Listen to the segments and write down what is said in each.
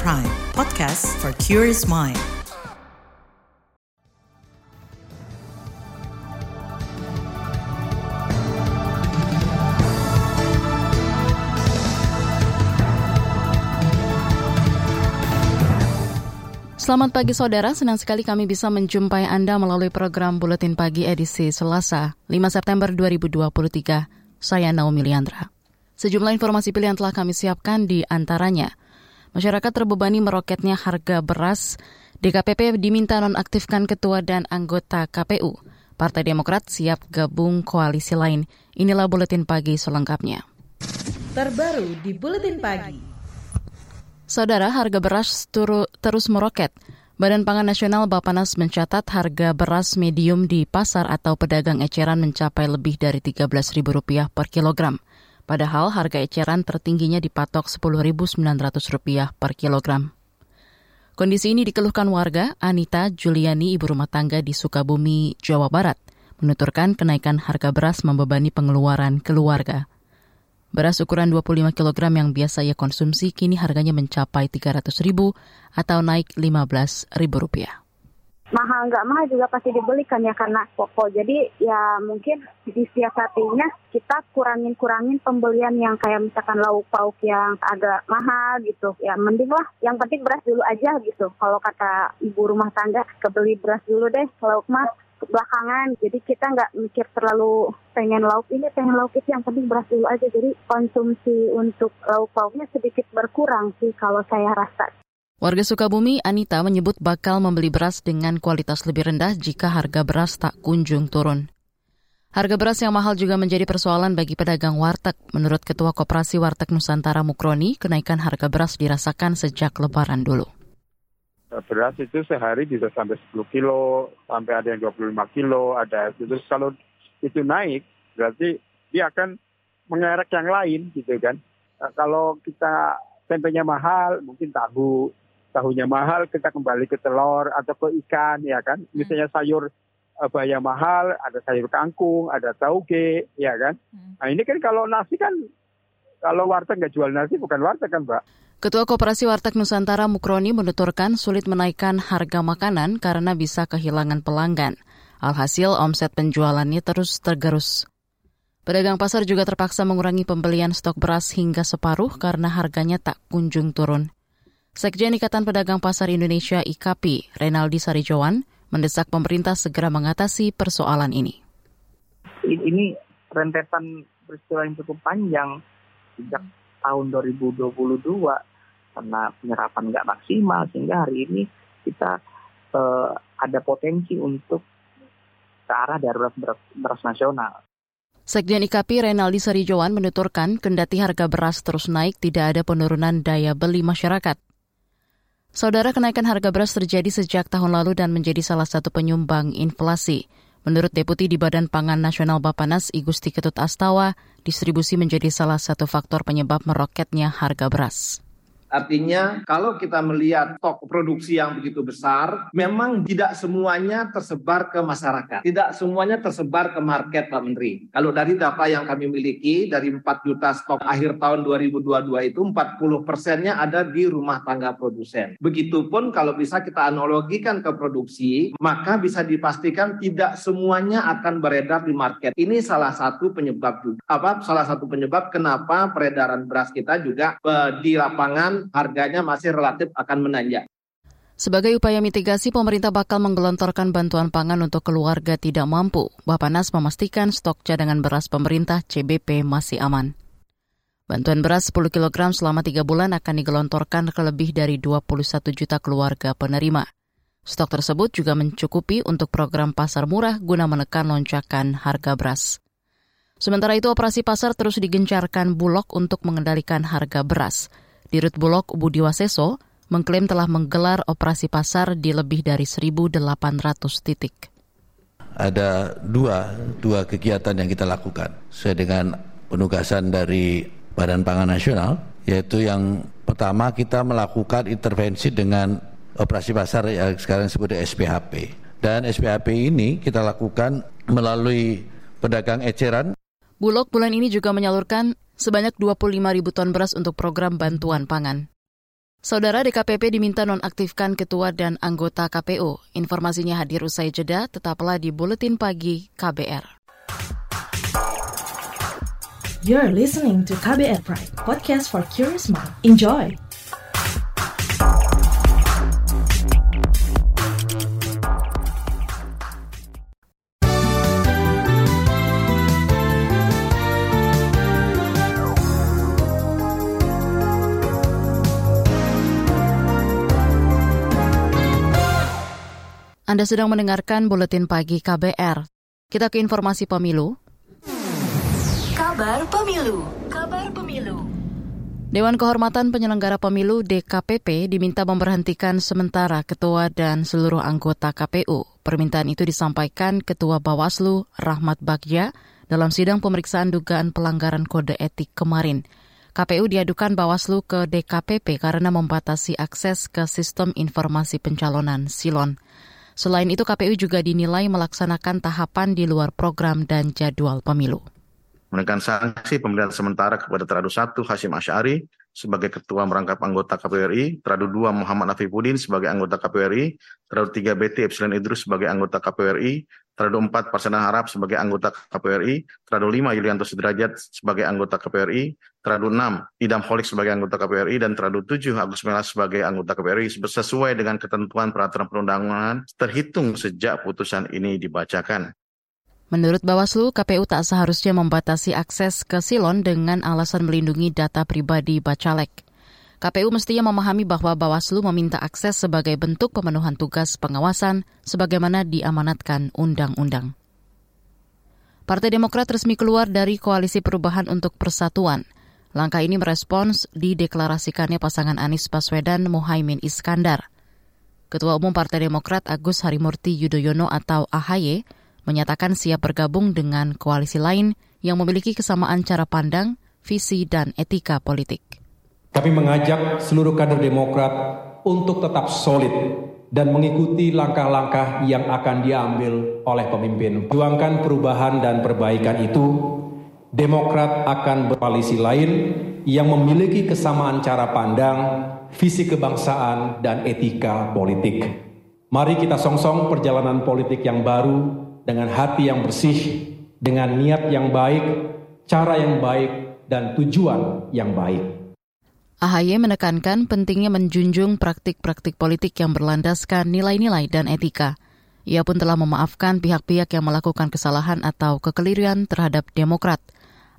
Prime, podcast for curious mind. Selamat pagi saudara, senang sekali kami bisa menjumpai Anda melalui program Buletin Pagi edisi Selasa, 5 September 2023. Saya Naomi Liandra. Sejumlah informasi pilihan telah kami siapkan di antaranya. Masyarakat terbebani meroketnya harga beras. DKPP diminta nonaktifkan ketua dan anggota KPU. Partai Demokrat siap gabung koalisi lain. Inilah Buletin Pagi selengkapnya. Terbaru di Buletin Pagi. Saudara, harga beras turu, terus meroket. Badan Pangan Nasional Bapanas mencatat harga beras medium di pasar atau pedagang eceran mencapai lebih dari Rp13.000 per kilogram. Padahal harga eceran tertingginya dipatok Rp10.900 per kilogram. Kondisi ini dikeluhkan warga Anita Juliani, ibu rumah tangga di Sukabumi, Jawa Barat, menuturkan kenaikan harga beras membebani pengeluaran keluarga. Beras ukuran 25 kg yang biasa ia konsumsi kini harganya mencapai 300 ribu atau naik 15 ribu rupiah. Mahal nggak mahal juga pasti dibelikan ya karena pokok. Jadi ya mungkin disiasatinya kita kurangin-kurangin pembelian yang kayak misalkan lauk pauk yang agak mahal gitu. Ya mending lah yang penting beras dulu aja gitu. Kalau kata ibu rumah tangga kebeli beras dulu deh lauk mah belakangan jadi kita nggak mikir terlalu pengen lauk ini pengen lauk itu yang penting beras dulu aja jadi konsumsi untuk lauk pauknya sedikit berkurang sih kalau saya rasa Warga Sukabumi, Anita menyebut bakal membeli beras dengan kualitas lebih rendah jika harga beras tak kunjung turun. Harga beras yang mahal juga menjadi persoalan bagi pedagang warteg. Menurut Ketua Koperasi Warteg Nusantara Mukroni, kenaikan harga beras dirasakan sejak lebaran dulu beras itu sehari bisa sampai 10 kilo, sampai ada yang 25 kilo, ada itu. Kalau itu naik, berarti dia akan mengerek yang lain gitu kan. Kalau kita tempenya mahal, mungkin tahu, tahunya mahal, kita kembali ke telur atau ke ikan ya kan. Hmm. Misalnya sayur eh, bayam mahal, ada sayur kangkung, ada tauge, ya kan. Hmm. Nah ini kan kalau nasi kan, kalau warteg nggak jual nasi bukan warteg kan Mbak. Ketua Koperasi Warteg Nusantara Mukroni menuturkan sulit menaikkan harga makanan karena bisa kehilangan pelanggan. Alhasil omset penjualannya terus tergerus. Pedagang pasar juga terpaksa mengurangi pembelian stok beras hingga separuh karena harganya tak kunjung turun. Sekjen Ikatan Pedagang Pasar Indonesia IKAPI, Renaldi Sarijowan, mendesak pemerintah segera mengatasi persoalan ini. Ini rentetan peristiwa yang cukup panjang sejak tahun 2022 karena penyerapan nggak maksimal sehingga hari ini kita uh, ada potensi untuk ke arah darurat beras, nasional. Sekjen IKP Renaldi Sarijowan menuturkan kendati harga beras terus naik tidak ada penurunan daya beli masyarakat. Saudara kenaikan harga beras terjadi sejak tahun lalu dan menjadi salah satu penyumbang inflasi. Menurut Deputi di Badan Pangan Nasional Bapanas Igusti Ketut Astawa, distribusi menjadi salah satu faktor penyebab meroketnya harga beras. Artinya kalau kita melihat stok produksi yang begitu besar, memang tidak semuanya tersebar ke masyarakat. Tidak semuanya tersebar ke market Pak Menteri. Kalau dari data yang kami miliki, dari 4 juta stok akhir tahun 2022 itu 40 persennya ada di rumah tangga produsen. Begitupun kalau bisa kita analogikan ke produksi, maka bisa dipastikan tidak semuanya akan beredar di market. Ini salah satu penyebab juga. Apa salah satu penyebab kenapa peredaran beras kita juga eh, di lapangan harganya masih relatif akan menanjak. Sebagai upaya mitigasi, pemerintah bakal menggelontorkan bantuan pangan untuk keluarga tidak mampu. Bapanas memastikan stok cadangan beras pemerintah CBP masih aman. Bantuan beras 10 kg selama 3 bulan akan digelontorkan ke lebih dari 21 juta keluarga penerima. Stok tersebut juga mencukupi untuk program pasar murah guna menekan lonjakan harga beras. Sementara itu, operasi pasar terus digencarkan Bulog untuk mengendalikan harga beras. Dirut Bulog Budi Waseso mengklaim telah menggelar operasi pasar di lebih dari 1.800 titik. Ada dua, dua kegiatan yang kita lakukan sesuai dengan penugasan dari Badan Pangan Nasional, yaitu yang pertama kita melakukan intervensi dengan operasi pasar yang sekarang disebut SPHP. Dan SPHP ini kita lakukan melalui pedagang eceran. Bulog bulan ini juga menyalurkan sebanyak 25 ribu ton beras untuk program bantuan pangan. Saudara DKPP diminta nonaktifkan ketua dan anggota KPU. Informasinya hadir usai jeda, tetaplah di Buletin Pagi KBR. You're listening to KBR Pride, podcast for curious mind. Enjoy! Anda sedang mendengarkan Buletin Pagi KBR. Kita ke informasi pemilu. Kabar Pemilu. Kabar Pemilu. Dewan Kehormatan Penyelenggara Pemilu DKPP diminta memberhentikan sementara ketua dan seluruh anggota KPU. Permintaan itu disampaikan Ketua Bawaslu Rahmat Bagja dalam sidang pemeriksaan dugaan pelanggaran kode etik kemarin. KPU diadukan Bawaslu ke DKPP karena membatasi akses ke sistem informasi pencalonan Silon. Selain itu, KPU juga dinilai melaksanakan tahapan di luar program dan jadwal pemilu. Menekan sanksi pemerintahan sementara kepada Teradu 1 Hashim Asyari sebagai Ketua Merangkap Anggota KPU RI, Teradu 2 Muhammad Afifuddin sebagai anggota KPU RI, Teradu 3 BT Epsilon Idrus sebagai anggota KPU RI, Teradu 4 Parsana Harap sebagai anggota KPU RI, Teradu 5 Yulianto Sudrajat sebagai anggota KPU RI, Teradu 6 Idam Holik sebagai anggota KPU RI, dan Teradu 7 Agus Melas sebagai anggota KPU RI sesuai dengan ketentuan peraturan perundangan terhitung sejak putusan ini dibacakan. Menurut Bawaslu, KPU tak seharusnya membatasi akses ke Silon dengan alasan melindungi data pribadi Bacalek. KPU mestinya memahami bahwa Bawaslu meminta akses sebagai bentuk pemenuhan tugas pengawasan sebagaimana diamanatkan undang-undang. Partai Demokrat resmi keluar dari Koalisi Perubahan untuk Persatuan. Langkah ini merespons dideklarasikannya pasangan Anies Baswedan Mohaimin Iskandar. Ketua Umum Partai Demokrat Agus Harimurti Yudhoyono atau AHY menyatakan siap bergabung dengan koalisi lain yang memiliki kesamaan cara pandang, visi, dan etika politik. Kami mengajak seluruh kader Demokrat untuk tetap solid dan mengikuti langkah-langkah yang akan diambil oleh pemimpin. Juangkan perubahan dan perbaikan itu, Demokrat akan berkoalisi lain yang memiliki kesamaan cara pandang, visi kebangsaan, dan etika politik. Mari kita songsong perjalanan politik yang baru dengan hati yang bersih, dengan niat yang baik, cara yang baik, dan tujuan yang baik. AHY menekankan pentingnya menjunjung praktik-praktik politik yang berlandaskan nilai-nilai dan etika. Ia pun telah memaafkan pihak-pihak yang melakukan kesalahan atau kekeliruan terhadap Demokrat.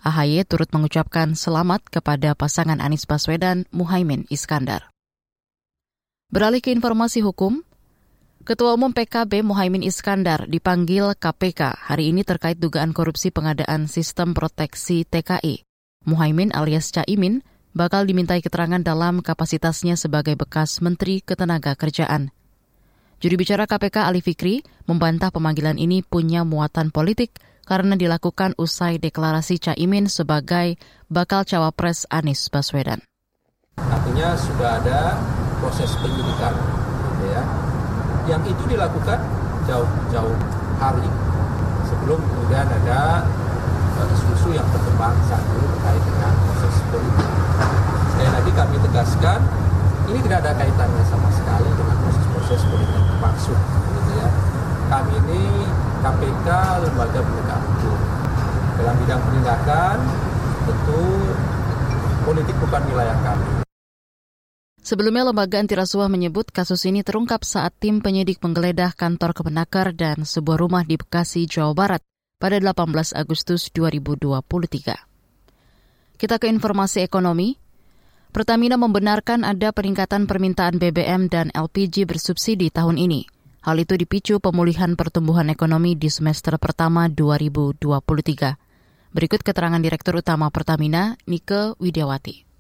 AHY turut mengucapkan selamat kepada pasangan Anies Baswedan Muhaimin Iskandar. Beralih ke informasi hukum, Ketua Umum PKB Mohaimin Iskandar dipanggil KPK hari ini terkait dugaan korupsi pengadaan sistem proteksi TKI. Mohaimin alias Caimin bakal dimintai keterangan dalam kapasitasnya sebagai bekas Menteri Ketenagakerjaan. Juri bicara KPK Ali Fikri membantah pemanggilan ini punya muatan politik karena dilakukan usai deklarasi Caimin sebagai bakal cawapres Anies Baswedan. Artinya sudah ada proses penyidikan, ya, yang itu dilakukan jauh-jauh hari sebelum kemudian ada uh, isu-isu yang berkembang saat ini terkait dengan proses politik. Sekali lagi kami tegaskan, ini tidak ada kaitannya sama sekali dengan proses-proses politik maksud. Gitu ya. Kami ini KPK lembaga penegak hukum. Dalam bidang penindakan, tentu politik bukan wilayah kami. Sebelumnya lembaga anti rasuah menyebut kasus ini terungkap saat tim penyidik menggeledah kantor Kemenaker dan sebuah rumah di Bekasi, Jawa Barat pada 18 Agustus 2023. Kita ke informasi ekonomi. Pertamina membenarkan ada peningkatan permintaan BBM dan LPG bersubsidi tahun ini. Hal itu dipicu pemulihan pertumbuhan ekonomi di semester pertama 2023. Berikut keterangan Direktur Utama Pertamina, Nike Widiawati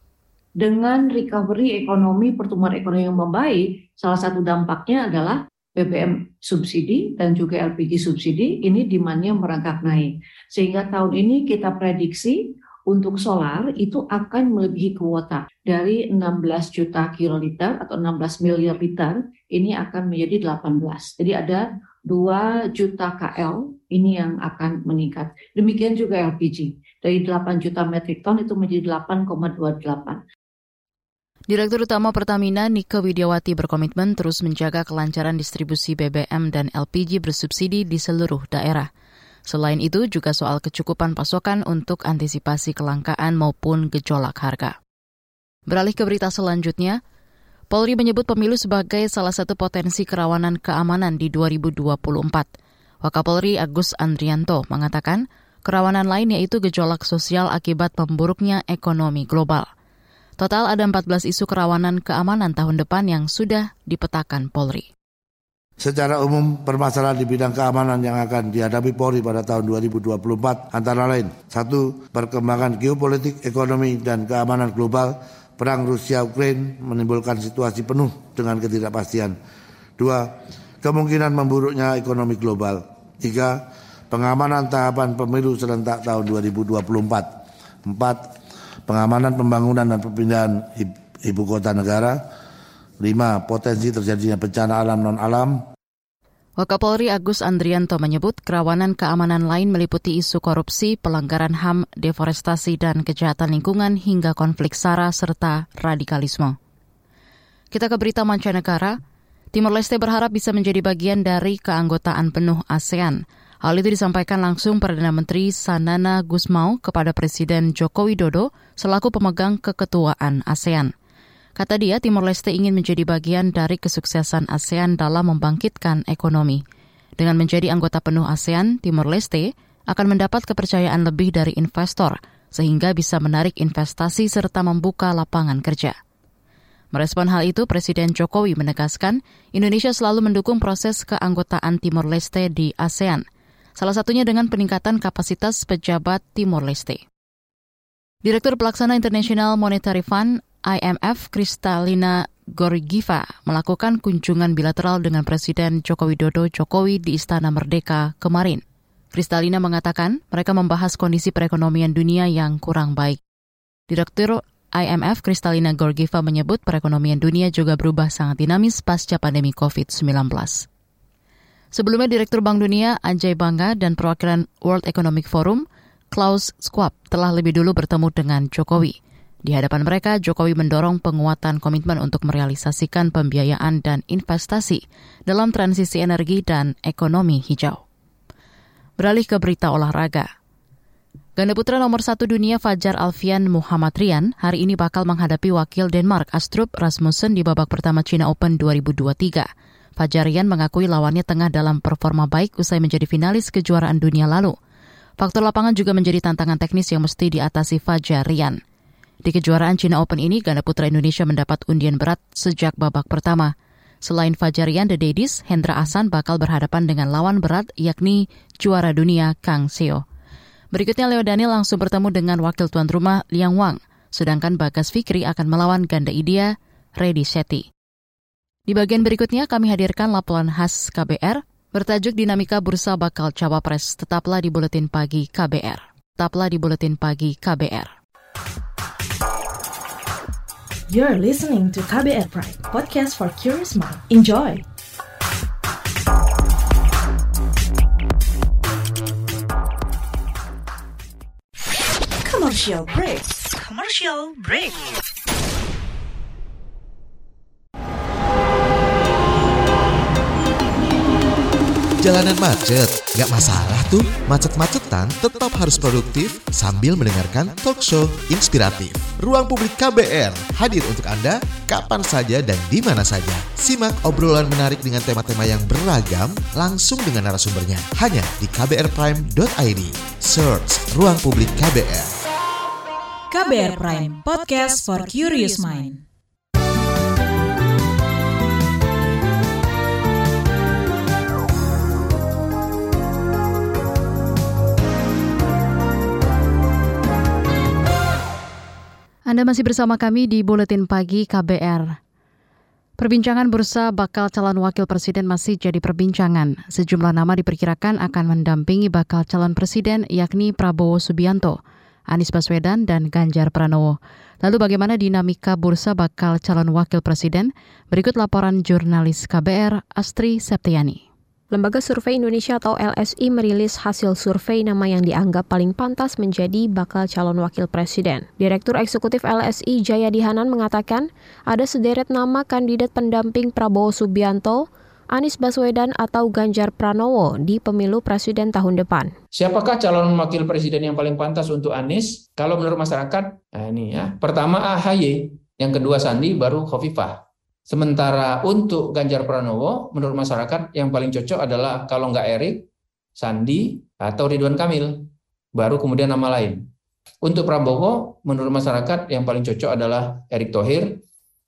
dengan recovery ekonomi, pertumbuhan ekonomi yang membaik, salah satu dampaknya adalah BBM subsidi dan juga LPG subsidi ini demandnya merangkak naik. Sehingga tahun ini kita prediksi untuk solar itu akan melebihi kuota dari 16 juta kiloliter atau 16 miliar liter ini akan menjadi 18. Jadi ada 2 juta KL ini yang akan meningkat. Demikian juga LPG. Dari 8 juta metrik ton itu menjadi 8,28. Direktur Utama Pertamina Nike Widiawati berkomitmen terus menjaga kelancaran distribusi BBM dan LPG bersubsidi di seluruh daerah. Selain itu juga soal kecukupan pasokan untuk antisipasi kelangkaan maupun gejolak harga. Beralih ke berita selanjutnya, Polri menyebut pemilu sebagai salah satu potensi kerawanan keamanan di 2024. Wakapolri Agus Andrianto mengatakan kerawanan lain yaitu gejolak sosial akibat memburuknya ekonomi global. Total ada 14 isu kerawanan keamanan tahun depan yang sudah dipetakan Polri. Secara umum, permasalahan di bidang keamanan yang akan dihadapi Polri pada tahun 2024 antara lain satu Perkembangan geopolitik, ekonomi, dan keamanan global Perang Rusia-Ukraine menimbulkan situasi penuh dengan ketidakpastian Dua Kemungkinan memburuknya ekonomi global Tiga Pengamanan tahapan pemilu serentak tahun 2024 Empat pengamanan pembangunan dan perpindahan ibu kota negara. Lima, potensi terjadinya bencana alam non-alam. Wakapolri Agus Andrianto menyebut kerawanan keamanan lain meliputi isu korupsi, pelanggaran HAM, deforestasi, dan kejahatan lingkungan hingga konflik SARA serta radikalisme. Kita ke berita mancanegara. Timor Leste berharap bisa menjadi bagian dari keanggotaan penuh ASEAN. Hal itu disampaikan langsung Perdana Menteri Sanana Gusmao kepada Presiden Joko Widodo selaku pemegang keketuaan ASEAN. Kata dia, Timor Leste ingin menjadi bagian dari kesuksesan ASEAN dalam membangkitkan ekonomi. Dengan menjadi anggota penuh ASEAN, Timor Leste akan mendapat kepercayaan lebih dari investor, sehingga bisa menarik investasi serta membuka lapangan kerja. Merespon hal itu, Presiden Jokowi menegaskan Indonesia selalu mendukung proses keanggotaan Timor Leste di ASEAN – salah satunya dengan peningkatan kapasitas pejabat Timor Leste. Direktur Pelaksana International Monetary Fund IMF Kristalina Gorgiva melakukan kunjungan bilateral dengan Presiden Joko Widodo Jokowi di Istana Merdeka kemarin. Kristalina mengatakan mereka membahas kondisi perekonomian dunia yang kurang baik. Direktur IMF Kristalina Gorgiva menyebut perekonomian dunia juga berubah sangat dinamis pasca pandemi COVID-19. Sebelumnya Direktur Bank Dunia Ajay Bangga dan perwakilan World Economic Forum Klaus Schwab telah lebih dulu bertemu dengan Jokowi. Di hadapan mereka, Jokowi mendorong penguatan komitmen untuk merealisasikan pembiayaan dan investasi dalam transisi energi dan ekonomi hijau. Beralih ke berita olahraga. Ganda putra nomor satu dunia Fajar Alfian Muhammad Rian hari ini bakal menghadapi wakil Denmark Astrup Rasmussen di babak pertama China Open 2023. Fajarian mengakui lawannya tengah dalam performa baik usai menjadi finalis kejuaraan dunia lalu. Faktor lapangan juga menjadi tantangan teknis yang mesti diatasi Fajarian. Di kejuaraan China Open ini, ganda putra Indonesia mendapat undian berat sejak babak pertama. Selain Fajarian The Daddies, Hendra Ahsan bakal berhadapan dengan lawan berat yakni juara dunia Kang Seo. Berikutnya Leo Daniel langsung bertemu dengan wakil tuan rumah Liang Wang, sedangkan Bagas Fikri akan melawan ganda India Reddy Shetty. Di bagian berikutnya kami hadirkan laporan khas KBR bertajuk Dinamika Bursa Bakal Cawapres. Tetaplah di Buletin Pagi KBR. Tetaplah di Buletin Pagi KBR. You're listening to KBR Pride, podcast for curious mind. Enjoy! Commercial break. Commercial break. Jalanan macet, gak masalah tuh. Macet-macetan tetap harus produktif sambil mendengarkan talk show inspiratif. Ruang Publik KBR hadir untuk Anda kapan saja dan di mana saja. Simak obrolan menarik dengan tema-tema yang beragam langsung dengan narasumbernya. Hanya di kbrprime.id. Search Ruang Publik KBR. KBR Prime, podcast for curious mind. Anda masih bersama kami di Buletin Pagi KBR. Perbincangan bursa bakal calon wakil presiden masih jadi perbincangan. Sejumlah nama diperkirakan akan mendampingi bakal calon presiden yakni Prabowo Subianto, Anies Baswedan, dan Ganjar Pranowo. Lalu bagaimana dinamika bursa bakal calon wakil presiden? Berikut laporan jurnalis KBR Astri Septiani. Lembaga Survei Indonesia atau LSI merilis hasil survei nama yang dianggap paling pantas menjadi bakal calon wakil presiden. Direktur Eksekutif LSI Jayadi Hanan mengatakan ada sederet nama kandidat pendamping Prabowo Subianto, Anies Baswedan atau Ganjar Pranowo di pemilu presiden tahun depan. Siapakah calon wakil presiden yang paling pantas untuk Anies? Kalau menurut masyarakat, nah ini ya. Pertama AHY, yang kedua Sandi, baru Khofifah. Sementara untuk Ganjar Pranowo, menurut masyarakat yang paling cocok adalah kalau nggak Erik, Sandi, atau Ridwan Kamil. Baru kemudian nama lain. Untuk Prabowo, menurut masyarakat yang paling cocok adalah Erik Thohir,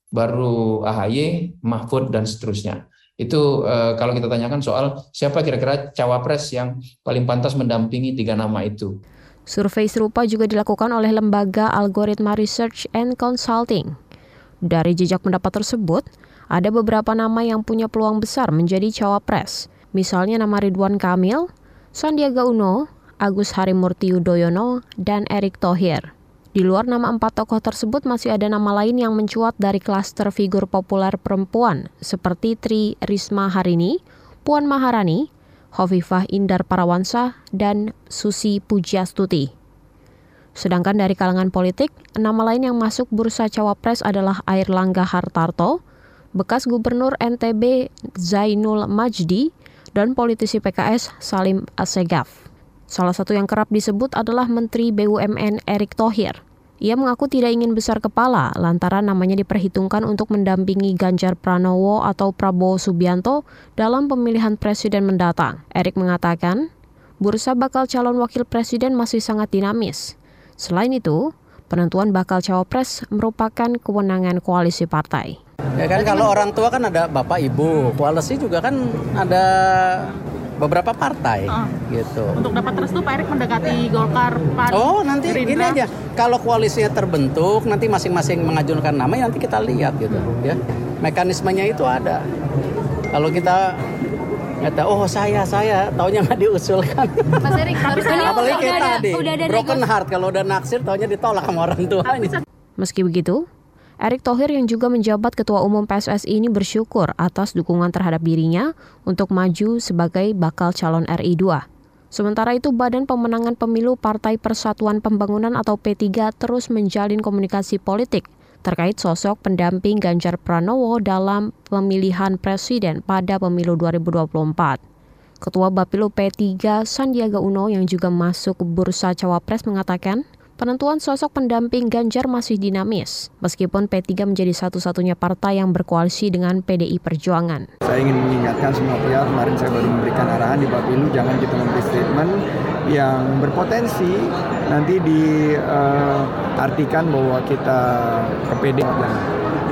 baru AHY, Mahfud, dan seterusnya. Itu eh, kalau kita tanyakan soal siapa kira-kira cawapres yang paling pantas mendampingi tiga nama itu. Survei serupa juga dilakukan oleh lembaga Algoritma Research and Consulting dari jejak pendapat tersebut, ada beberapa nama yang punya peluang besar menjadi cawapres, misalnya nama Ridwan Kamil, Sandiaga Uno, Agus Harimurti Yudhoyono, dan Erick Thohir. Di luar nama empat tokoh tersebut masih ada nama lain yang mencuat dari klaster figur populer perempuan seperti Tri Risma Harini, Puan Maharani, Hovifah Indar Parawansa, dan Susi Pujiastuti. Sedangkan dari kalangan politik, nama lain yang masuk bursa cawapres adalah Air Langga Hartarto, bekas gubernur NTB Zainul Majdi, dan politisi PKS Salim Asegaf. Salah satu yang kerap disebut adalah Menteri BUMN Erick Thohir. Ia mengaku tidak ingin besar kepala lantaran namanya diperhitungkan untuk mendampingi Ganjar Pranowo atau Prabowo Subianto dalam pemilihan presiden mendatang. Erick mengatakan, bursa bakal calon wakil presiden masih sangat dinamis. Selain itu, penentuan bakal cawapres merupakan kewenangan koalisi partai. Ya kan kalau orang tua kan ada bapak ibu, koalisi juga kan ada beberapa partai uh. gitu. Untuk dapat restu Pak Erik mendekati Golkar, Pan, Oh nanti Gerindra. ini aja, kalau koalisinya terbentuk, nanti masing-masing mengajukan nama, nanti kita lihat gitu ya. Mekanismenya itu ada. Kalau kita kata oh saya saya. Taunya nggak diusulkan. Mas Erik tapi apalagi kita tadi broken heart. Kalau udah naksir taunya ditolak sama orang tua meski begitu Erick Thohir yang juga menjabat Ketua Umum PSSI ini bersyukur atas dukungan terhadap dirinya untuk maju sebagai bakal calon RI 2. Sementara itu, Badan Pemenangan Pemilu Partai Persatuan Pembangunan atau P3 terus menjalin komunikasi politik terkait sosok pendamping Ganjar Pranowo dalam pemilihan presiden pada pemilu 2024. Ketua Bapilu P3 Sandiaga Uno yang juga masuk bursa cawapres mengatakan, penentuan sosok pendamping Ganjar masih dinamis, meskipun P3 menjadi satu-satunya partai yang berkoalisi dengan PDI Perjuangan. Saya ingin mengingatkan semua pihak, kemarin saya baru memberikan arahan di Bapilu, jangan kita memberi statement yang berpotensi nanti diartikan uh, bahwa kita ke PD. Nah,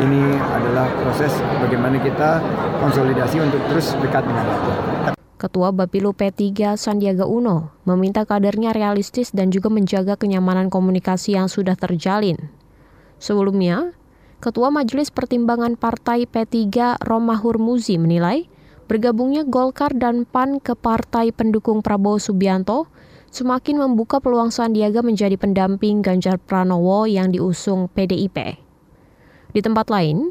ini adalah proses bagaimana kita konsolidasi untuk terus dekat dengan rakyat. Ketua Bapilu P3 Sandiaga Uno meminta kadernya realistis dan juga menjaga kenyamanan komunikasi yang sudah terjalin. Sebelumnya, Ketua Majelis Pertimbangan Partai P3 Romahur Muzi menilai bergabungnya Golkar dan PAN ke partai pendukung Prabowo Subianto semakin membuka peluang Sandiaga menjadi pendamping Ganjar Pranowo yang diusung PDIP. Di tempat lain,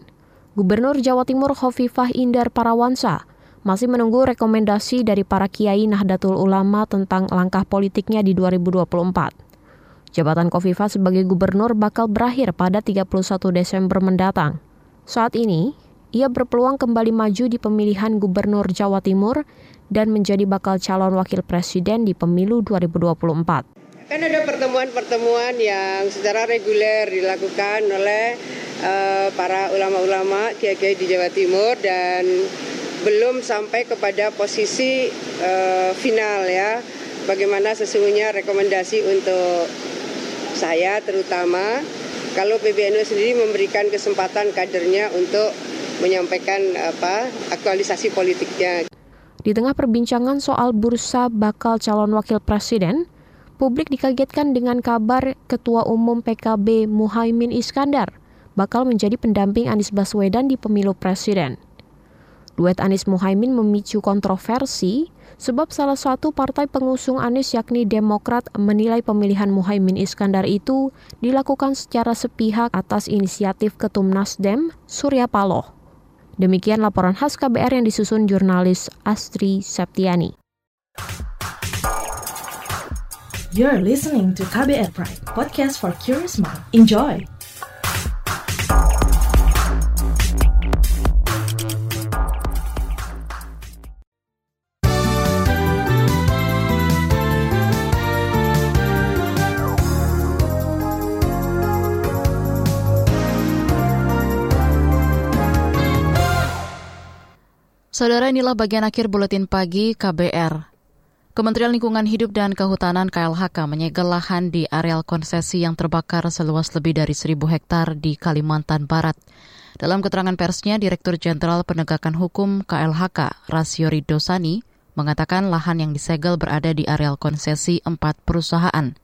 Gubernur Jawa Timur Hovifah Indar Parawansa masih menunggu rekomendasi dari para kiai Nahdlatul Ulama tentang langkah politiknya di 2024. Jabatan Kofifa sebagai gubernur bakal berakhir pada 31 Desember mendatang. Saat ini, ia berpeluang kembali maju di pemilihan gubernur Jawa Timur dan menjadi bakal calon wakil presiden di pemilu 2024. Kan ada pertemuan-pertemuan yang secara reguler dilakukan oleh uh, para ulama-ulama kiai-kiai di Jawa Timur dan belum sampai kepada posisi uh, final ya. Bagaimana sesungguhnya rekomendasi untuk saya terutama kalau PBNU sendiri memberikan kesempatan kadernya untuk menyampaikan apa aktualisasi politiknya. Di tengah perbincangan soal bursa bakal calon wakil presiden, publik dikagetkan dengan kabar Ketua Umum PKB Muhaimin Iskandar bakal menjadi pendamping Anies Baswedan di pemilu presiden. Duet Anies Muhaimin memicu kontroversi sebab salah satu partai pengusung Anies yakni Demokrat menilai pemilihan Muhaimin Iskandar itu dilakukan secara sepihak atas inisiatif Ketum Nasdem Surya Paloh. Demikian laporan khas KBR yang disusun jurnalis Astri Septiani. You're listening to KBR Pride, podcast for curious mind. Enjoy! Saudara inilah bagian akhir buletin pagi KBR. Kementerian Lingkungan Hidup dan Kehutanan KLHK menyegel lahan di areal konsesi yang terbakar seluas lebih dari 1.000 hektar di Kalimantan Barat. Dalam keterangan persnya, Direktur Jenderal Penegakan Hukum KLHK, Rasio Ridosani, mengatakan lahan yang disegel berada di areal konsesi empat perusahaan.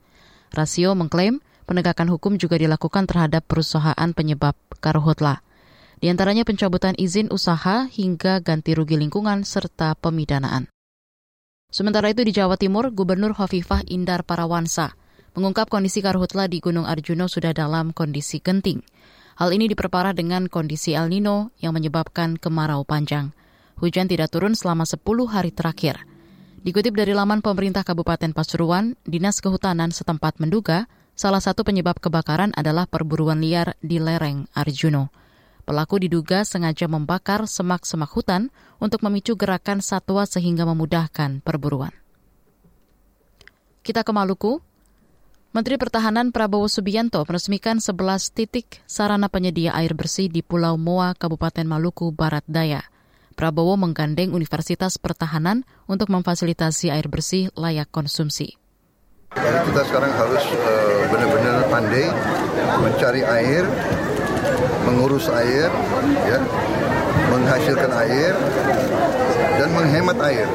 Rasio mengklaim penegakan hukum juga dilakukan terhadap perusahaan penyebab karhutlah di antaranya pencabutan izin usaha hingga ganti rugi lingkungan serta pemidanaan. Sementara itu di Jawa Timur, Gubernur Hovifah Indar Parawansa mengungkap kondisi karhutla di Gunung Arjuno sudah dalam kondisi genting. Hal ini diperparah dengan kondisi El Nino yang menyebabkan kemarau panjang. Hujan tidak turun selama 10 hari terakhir. Dikutip dari laman pemerintah Kabupaten Pasuruan, Dinas Kehutanan setempat menduga salah satu penyebab kebakaran adalah perburuan liar di lereng Arjuno. Pelaku diduga sengaja membakar semak-semak hutan untuk memicu gerakan satwa sehingga memudahkan perburuan. Kita ke Maluku. Menteri Pertahanan Prabowo Subianto meresmikan 11 titik sarana penyedia air bersih di Pulau Moa, Kabupaten Maluku, Barat Daya. Prabowo menggandeng Universitas Pertahanan untuk memfasilitasi air bersih layak konsumsi. Jadi kita sekarang harus uh, benar-benar pandai mencari air mengurus air, ya, menghasilkan air, dan menghemat air.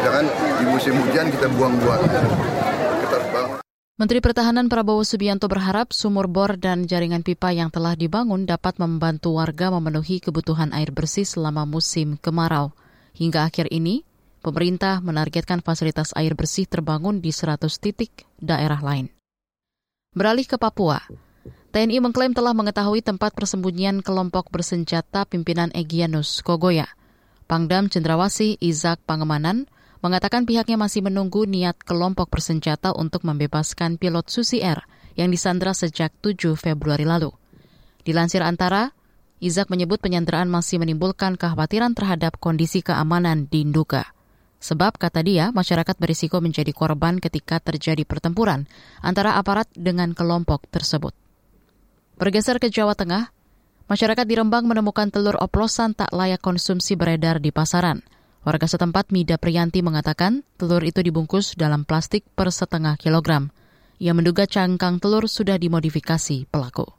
Jangan di musim hujan kita buang-buang. Menteri Pertahanan Prabowo Subianto berharap sumur bor dan jaringan pipa yang telah dibangun dapat membantu warga memenuhi kebutuhan air bersih selama musim kemarau. Hingga akhir ini, pemerintah menargetkan fasilitas air bersih terbangun di 100 titik daerah lain. Beralih ke Papua, TNI mengklaim telah mengetahui tempat persembunyian kelompok bersenjata pimpinan Egyanus Kogoya. Pangdam Cendrawasi Izak Pangemanan mengatakan pihaknya masih menunggu niat kelompok bersenjata untuk membebaskan pilot Susi Air yang disandra sejak 7 Februari lalu. Dilansir antara, Izak menyebut penyanderaan masih menimbulkan kekhawatiran terhadap kondisi keamanan di Nduga. Sebab, kata dia, masyarakat berisiko menjadi korban ketika terjadi pertempuran antara aparat dengan kelompok tersebut. Bergeser ke Jawa Tengah, masyarakat di Rembang menemukan telur oplosan tak layak konsumsi beredar di pasaran. Warga setempat Mida Priyanti mengatakan telur itu dibungkus dalam plastik per setengah kilogram. Ia menduga cangkang telur sudah dimodifikasi pelaku.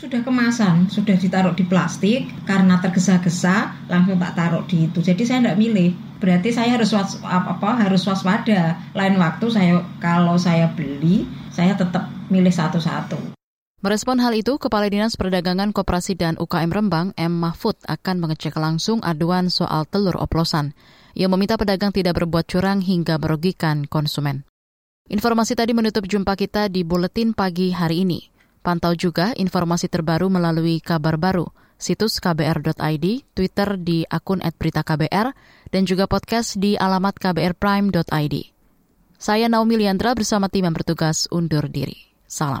Sudah kemasan, sudah ditaruh di plastik, karena tergesa-gesa langsung tak taruh di itu. Jadi saya tidak milih. Berarti saya harus was, apa, apa harus waspada. Lain waktu saya kalau saya beli, saya tetap milih satu-satu. Merespon hal itu, Kepala Dinas Perdagangan Koperasi dan UKM Rembang, M. Mahfud, akan mengecek langsung aduan soal telur oplosan. Ia meminta pedagang tidak berbuat curang hingga merugikan konsumen. Informasi tadi menutup jumpa kita di Buletin Pagi hari ini. Pantau juga informasi terbaru melalui kabar baru, situs kbr.id, Twitter di akun @beritaKBR, dan juga podcast di alamat kbrprime.id. Saya Naomi Liandra bersama tim yang bertugas undur diri. Salam.